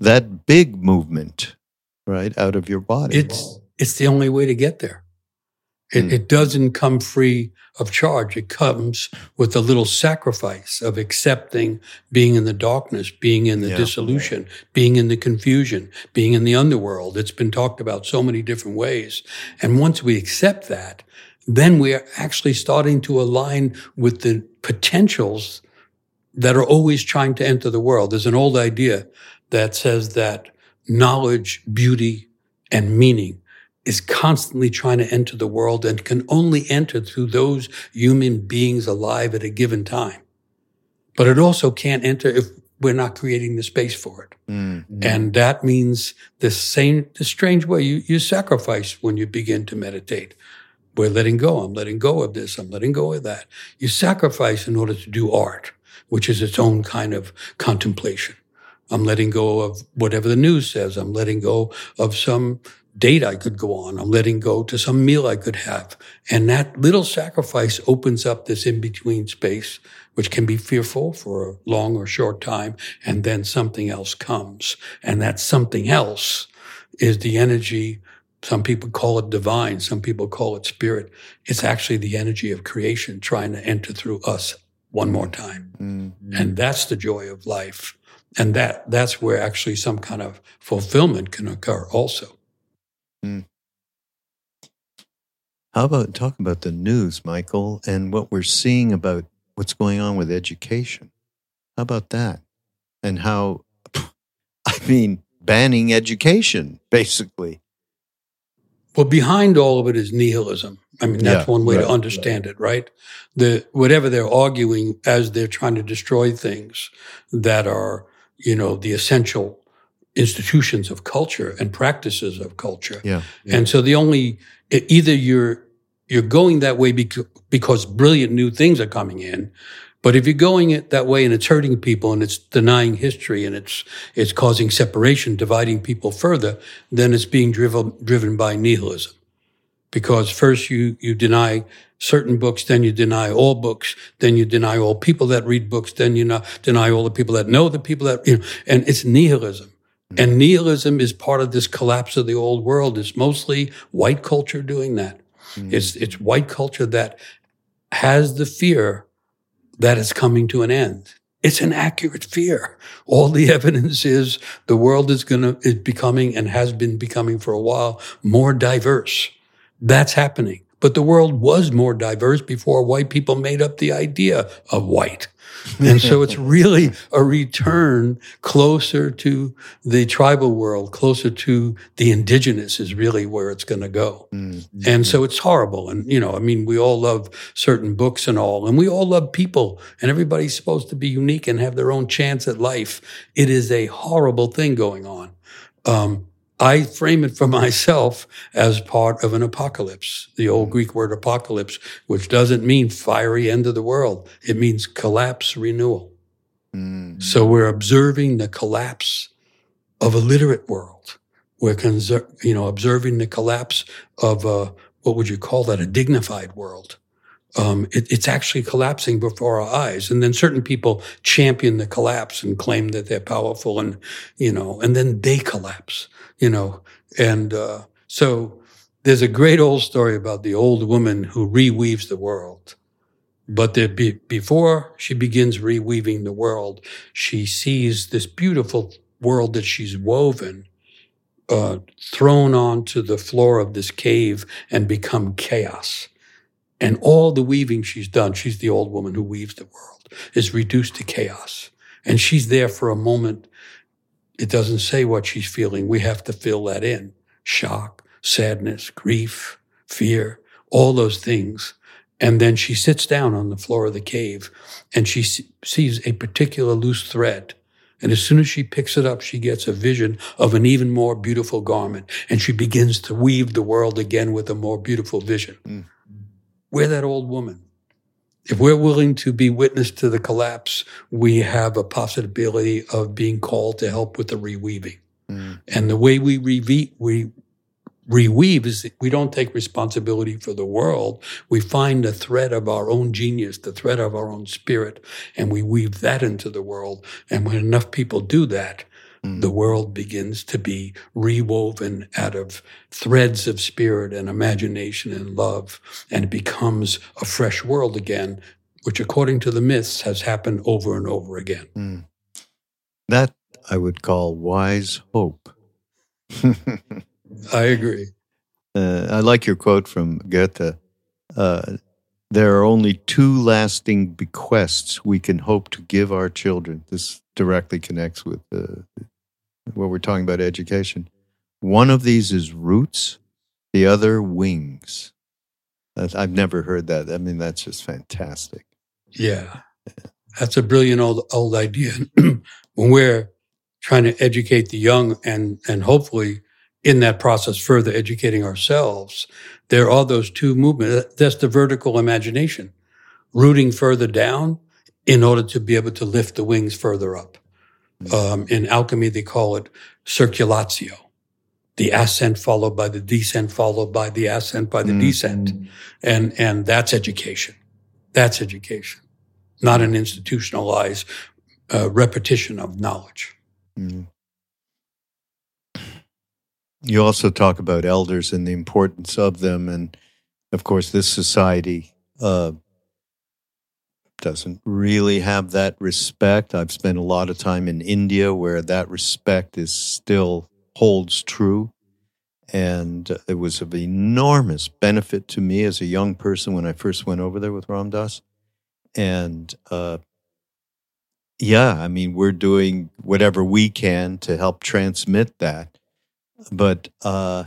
[SPEAKER 2] that big movement right out of your body.
[SPEAKER 1] It's it's the only way to get there. It, mm. it doesn't come free of charge. It comes with a little sacrifice of accepting being in the darkness, being in the yeah. dissolution, being in the confusion, being in the underworld. It's been talked about so many different ways. And once we accept that, then we are actually starting to align with the potentials that are always trying to enter the world. There's an old idea that says that knowledge, beauty, and meaning is constantly trying to enter the world and can only enter through those human beings alive at a given time. But it also can't enter if we're not creating the space for it. Mm-hmm. And that means the same, the strange way you, you sacrifice when you begin to meditate. We're letting go. I'm letting go of this. I'm letting go of that. You sacrifice in order to do art, which is its own kind of contemplation. I'm letting go of whatever the news says. I'm letting go of some date I could go on. I'm letting go to some meal I could have. And that little sacrifice opens up this in between space, which can be fearful for a long or short time. And then something else comes. And that something else is the energy. Some people call it divine. Some people call it spirit. It's actually the energy of creation trying to enter through us one more time. Mm-hmm. And that's the joy of life. And that, that's where actually some kind of fulfillment can occur also. Mm.
[SPEAKER 2] How about talk about the news, Michael, and what we're seeing about what's going on with education? How about that? And how, I mean, banning education, basically.
[SPEAKER 1] Well, behind all of it is nihilism. I mean, that's yeah, one way right, to understand right. it, right? The whatever they're arguing as they're trying to destroy things that are, you know, the essential institutions of culture and practices of culture.
[SPEAKER 2] Yeah, yeah.
[SPEAKER 1] And so the only either you're you're going that way because, because brilliant new things are coming in, but if you're going it that way and it's hurting people and it's denying history and it's it's causing separation, dividing people further, then it's being driven driven by nihilism. Because first you you deny certain books, then you deny all books, then you deny all people that read books, then you not deny all the people that know the people that you know, and it's nihilism. And nihilism is part of this collapse of the old world. It's mostly white culture doing that. Mm. It's, it's white culture that has the fear that it's coming to an end. It's an accurate fear. All the evidence is the world is gonna, is becoming and has been becoming for a while more diverse. That's happening. But the world was more diverse before white people made up the idea of white. And so it's really a return closer to the tribal world, closer to the indigenous is really where it's going to go. Mm-hmm. And so it's horrible. And, you know, I mean, we all love certain books and all, and we all love people, and everybody's supposed to be unique and have their own chance at life. It is a horrible thing going on. Um, I frame it for myself as part of an apocalypse. The old Greek word apocalypse, which doesn't mean fiery end of the world. It means collapse renewal. Mm-hmm. So we're observing the collapse of a literate world. We're, you know, observing the collapse of a, what would you call that? A dignified world. Um, it, it's actually collapsing before our eyes. And then certain people champion the collapse and claim that they're powerful and, you know, and then they collapse you know. And uh, so there's a great old story about the old woman who reweaves the world. But be, before she begins reweaving the world, she sees this beautiful world that she's woven uh, thrown onto the floor of this cave and become chaos. And all the weaving she's done, she's the old woman who weaves the world, is reduced to chaos. And she's there for a moment it doesn't say what she's feeling. We have to fill that in. Shock, sadness, grief, fear, all those things. And then she sits down on the floor of the cave and she sees a particular loose thread. And as soon as she picks it up, she gets a vision of an even more beautiful garment. And she begins to weave the world again with a more beautiful vision. Mm. We're that old woman. If we're willing to be witness to the collapse, we have a possibility of being called to help with the reweaving. Mm. And the way we, re- we reweave is that we don't take responsibility for the world. We find the thread of our own genius, the thread of our own spirit, and we weave that into the world. And when enough people do that, mm. the world begins to be rewoven out of threads of spirit and imagination and love, and it becomes a fresh world again, which according to the myths has happened over and over again. Mm.
[SPEAKER 2] That I would call wise hope.
[SPEAKER 1] I agree.
[SPEAKER 2] Uh, I like your quote from Goethe. Uh, there are only two lasting bequests we can hope to give our children. This directly connects with uh, what we're talking about education. One of these is roots, the other wings. I've never heard that. I mean, that's just fantastic.
[SPEAKER 1] Yeah, that's a brilliant old old idea. when we're trying to educate the young and and hopefully in that process further educating ourselves, there are those two movements. That's the vertical imagination, rooting further down in order to be able to lift the wings further up. Um, in alchemy, they call it circulatio. The ascent followed by the descent, followed by the ascent by the mm-hmm. descent. And, and that's education. That's education, not an institutionalized uh, repetition of knowledge. Mm-hmm.
[SPEAKER 2] You also talk about elders and the importance of them. And of course, this society uh, doesn't really have that respect. I've spent a lot of time in India where that respect is still holds true. And it was of enormous benefit to me as a young person when I first went over there with Ram Dass. And uh, yeah, I mean, we're doing whatever we can to help transmit that. But uh,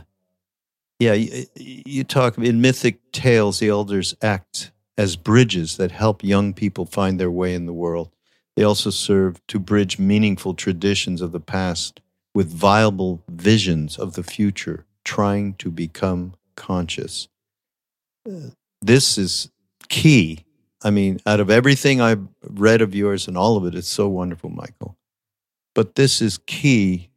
[SPEAKER 2] yeah, you, you talk in mythic tales, the elders act as bridges that help young people find their way in the world. They also serve to bridge meaningful traditions of the past with viable visions of the future, trying to become conscious. This is key. I mean, out of everything I've read of yours and all of it, it's so wonderful, Michael. But this is key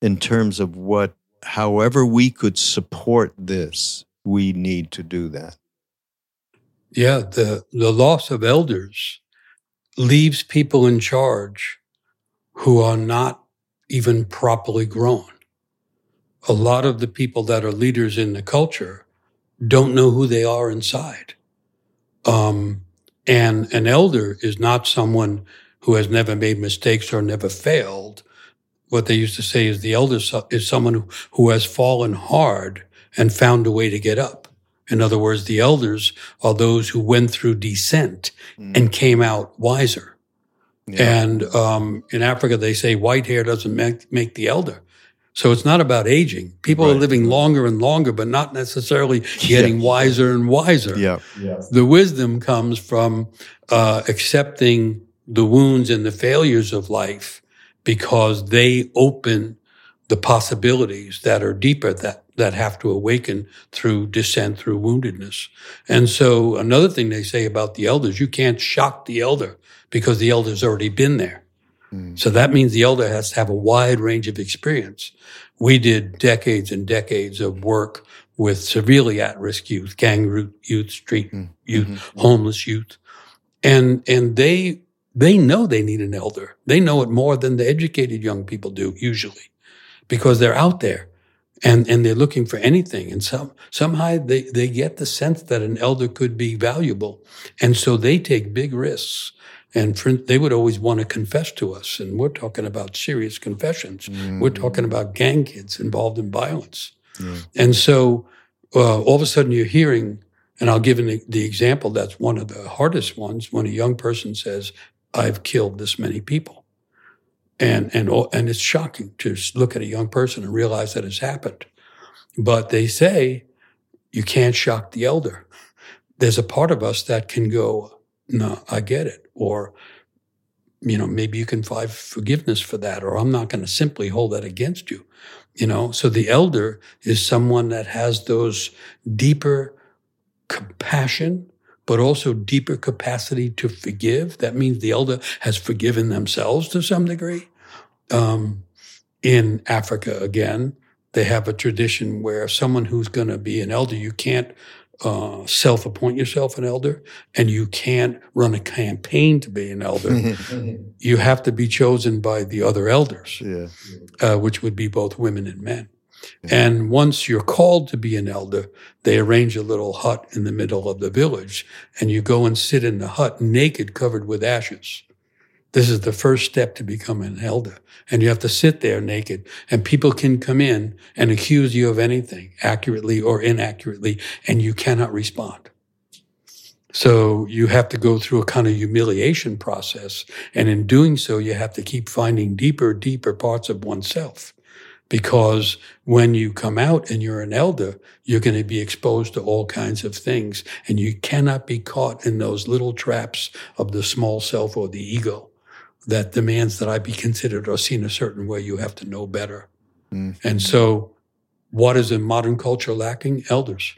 [SPEAKER 2] in terms of what, however, we could support this, we need to do that.
[SPEAKER 1] Yeah, the, the loss of elders leaves people in charge who are not even properly grown. A lot of the people that are leaders in the culture don't know who they are inside. Um, and an elder is not someone who has never made mistakes or never failed. What they used to say is the elder is someone who, who has fallen hard and found a way to get up. In other words, the elders are those who went through descent mm. and came out wiser. Yeah. And um, in Africa, they say white hair doesn't make, make the elder. So it's not about aging. People right. are living longer and longer, but not necessarily getting yeah. wiser and wiser.
[SPEAKER 2] Yeah.
[SPEAKER 1] yeah. The wisdom comes from uh, accepting the wounds and the failures of life because they open the possibilities that are deeper that that have to awaken through descent, through woundedness. And so another thing they say about the elders, you can't shock the elder because the elder's already been there. Mm. So that means the elder has to have a wide range of experience. We did decades and decades of work with severely at-risk youth, gang youth, street mm. youth, mm-hmm. homeless youth. And, and they, they know they need an elder. They know it more than the educated young people do usually because they're out there and, and they're looking for anything. And some, somehow they, they get the sense that an elder could be valuable. And so they take big risks. And for, they would always want to confess to us. And we're talking about serious confessions. Mm-hmm. We're talking about gang kids involved in violence. And so uh, all of a sudden you're hearing, and I'll give the, the example that's one of the hardest ones when a young person says, I've killed this many people and and and it's shocking to look at a young person and realize that it's happened. But they say you can't shock the elder. There's a part of us that can go, no, I get it, or you know, maybe you can find forgiveness for that, or I'm not going to simply hold that against you. You know, so the elder is someone that has those deeper compassion but also deeper capacity to forgive. That means the elder has forgiven themselves to some degree. Um, in Africa, again, they have a tradition where someone who's going to be an elder, you can't uh, self appoint yourself an elder and you can't run a campaign to be an elder. you have to be chosen by the other elders,
[SPEAKER 2] yeah.
[SPEAKER 1] uh, which would be both women and men. And once you're called to be an elder, they arrange a little hut in the middle of the village and you go and sit in the hut naked, covered with ashes. This is the first step to become an elder. And you have to sit there naked and people can come in and accuse you of anything accurately or inaccurately and you cannot respond. So you have to go through a kind of humiliation process. And in doing so, you have to keep finding deeper, deeper parts of oneself. Because when you come out and you're an elder, you're going to be exposed to all kinds of things and you cannot be caught in those little traps of the small self or the ego that demands that I be considered or seen a certain way. You have to know better.
[SPEAKER 2] Mm.
[SPEAKER 1] And so, what is in modern culture lacking? Elders.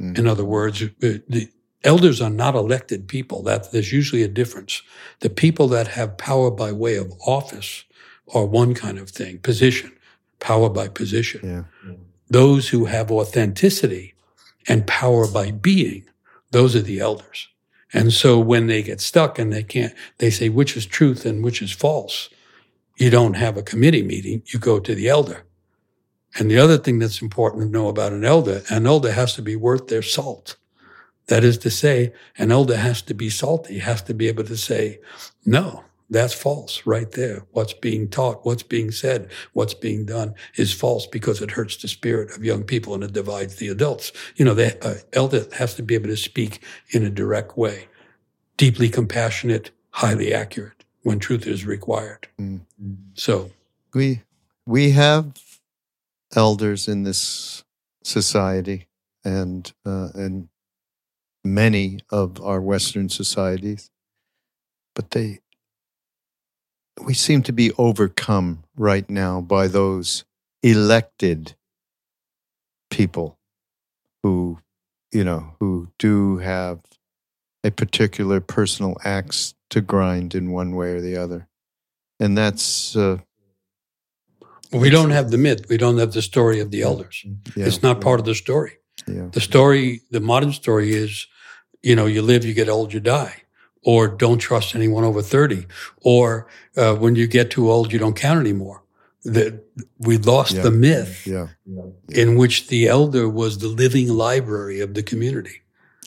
[SPEAKER 2] Mm.
[SPEAKER 1] In other words, uh, the elders are not elected people. That there's usually a difference. The people that have power by way of office are one kind of thing, position, power by position.
[SPEAKER 2] Yeah.
[SPEAKER 1] Those who have authenticity and power by being, those are the elders. And so when they get stuck and they can't, they say which is truth and which is false. You don't have a committee meeting. You go to the elder. And the other thing that's important to know about an elder, an elder has to be worth their salt. That is to say, an elder has to be salty, has to be able to say, no, that's false right there. What's being taught, what's being said, what's being done is false because it hurts the spirit of young people and it divides the adults. You know, the uh, elder has to be able to speak in a direct way, deeply compassionate, highly accurate when truth is required.
[SPEAKER 2] Mm.
[SPEAKER 1] So
[SPEAKER 2] We we have elders in this society and uh, and many of our Western societies, but they we seem to be overcome right now by those elected people who you know who do have a particular personal axe to grind in one way or the other and that's uh,
[SPEAKER 1] we don't have the myth. We don't have the story of the elders.
[SPEAKER 2] yeah,
[SPEAKER 1] It's not part of the story.
[SPEAKER 2] yeah
[SPEAKER 1] The story, the modern story is, you know, you live, you get old, you die, or don't trust anyone over 30, or uh, when you get too old, you don't count anymore. That we lost
[SPEAKER 2] Yeah.
[SPEAKER 1] the myth
[SPEAKER 2] yeah
[SPEAKER 1] in which the elder was the living library of the community,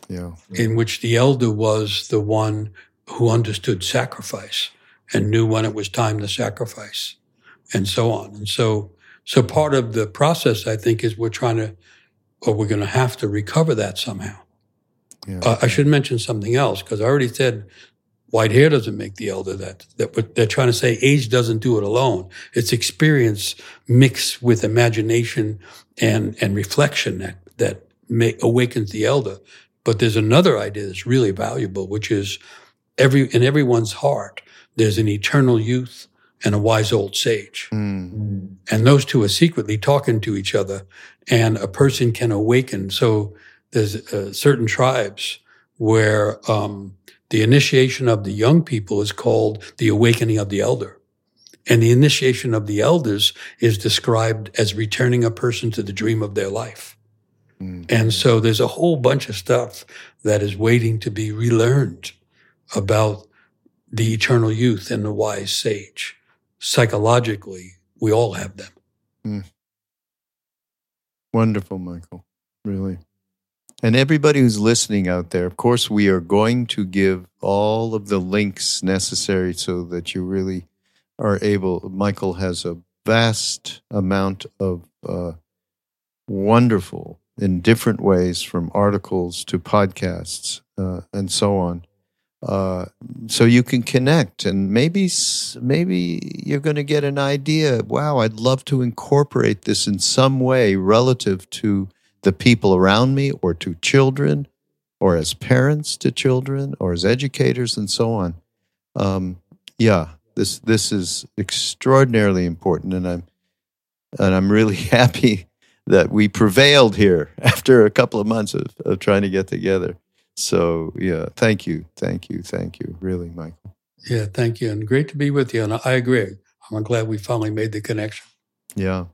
[SPEAKER 2] yeah
[SPEAKER 1] in which the elder was the one who understood sacrifice and knew when it was time to sacrifice and so on. And so, so part of the process, I think, is we're trying to, or we're going to have to recover that somehow.
[SPEAKER 2] Yeah
[SPEAKER 1] Uh, I should mention something else because I already said white hair doesn't make the elder. That that what they're trying to say age doesn't do it alone. It's experience mixed with imagination and and reflection that that make, awakens the elder. But there's another idea that's really valuable, which is every in everyone's heart there's an eternal youth and a wise old sage.
[SPEAKER 2] Mm,
[SPEAKER 1] And those two are secretly talking to each other, and a person can awaken. So there's uh, certain tribes where um, the initiation of the young people is called the awakening of the elder. And the initiation of the elders is described as returning a person to the dream of their life.
[SPEAKER 2] mm.
[SPEAKER 1] And so there's a whole bunch of stuff that is waiting to be relearned about the eternal youth and the wise sage. Psychologically, we all have them.
[SPEAKER 2] Wonderful, Michael. Really. And everybody who's listening out there, of course, we are going to give all of the links necessary so that you really are able. Michael has a vast amount of uh, wonderful, in different ways, from articles to podcasts uh, and so on. Uh, so you can connect, and maybe maybe you're going to get an idea. Wow, I'd love to incorporate this in some way relative to the people around me, or to children, or as parents to children, or as educators, and so on. Um, yeah, this this is extraordinarily important, and I'm and I'm really happy that we prevailed here after a couple of months of, of trying to get together. So yeah, thank you, thank you, thank you, really, Michael.
[SPEAKER 1] Yeah, thank you. And great to be with you. And I agree. I'm glad we finally made the connection.
[SPEAKER 2] Yeah.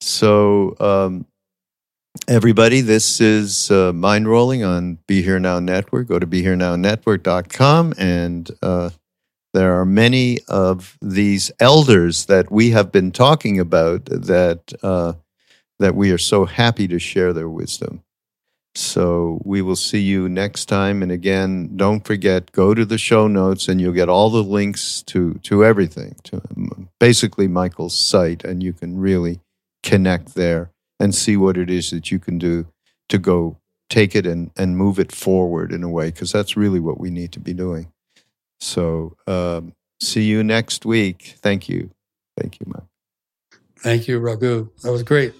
[SPEAKER 2] So, um, everybody, this is uh, Mindrolling on Be Here Now Network. Go to BeHereNowNetwork.com and uh, there are many of these elders that we have been talking about that uh, that we are so happy to share their wisdom. So we will see you next time. And again, don't forget, go to the show notes and you'll get all the links to, to everything, to basically Michael's site, and you can really connect there and see what it is that you can do to go take it and, and move it forward in a way, because that's really what we need to be doing. So um, see you next week. Thank you. Thank you, Mike.
[SPEAKER 1] Thank you, Raghu. That was great.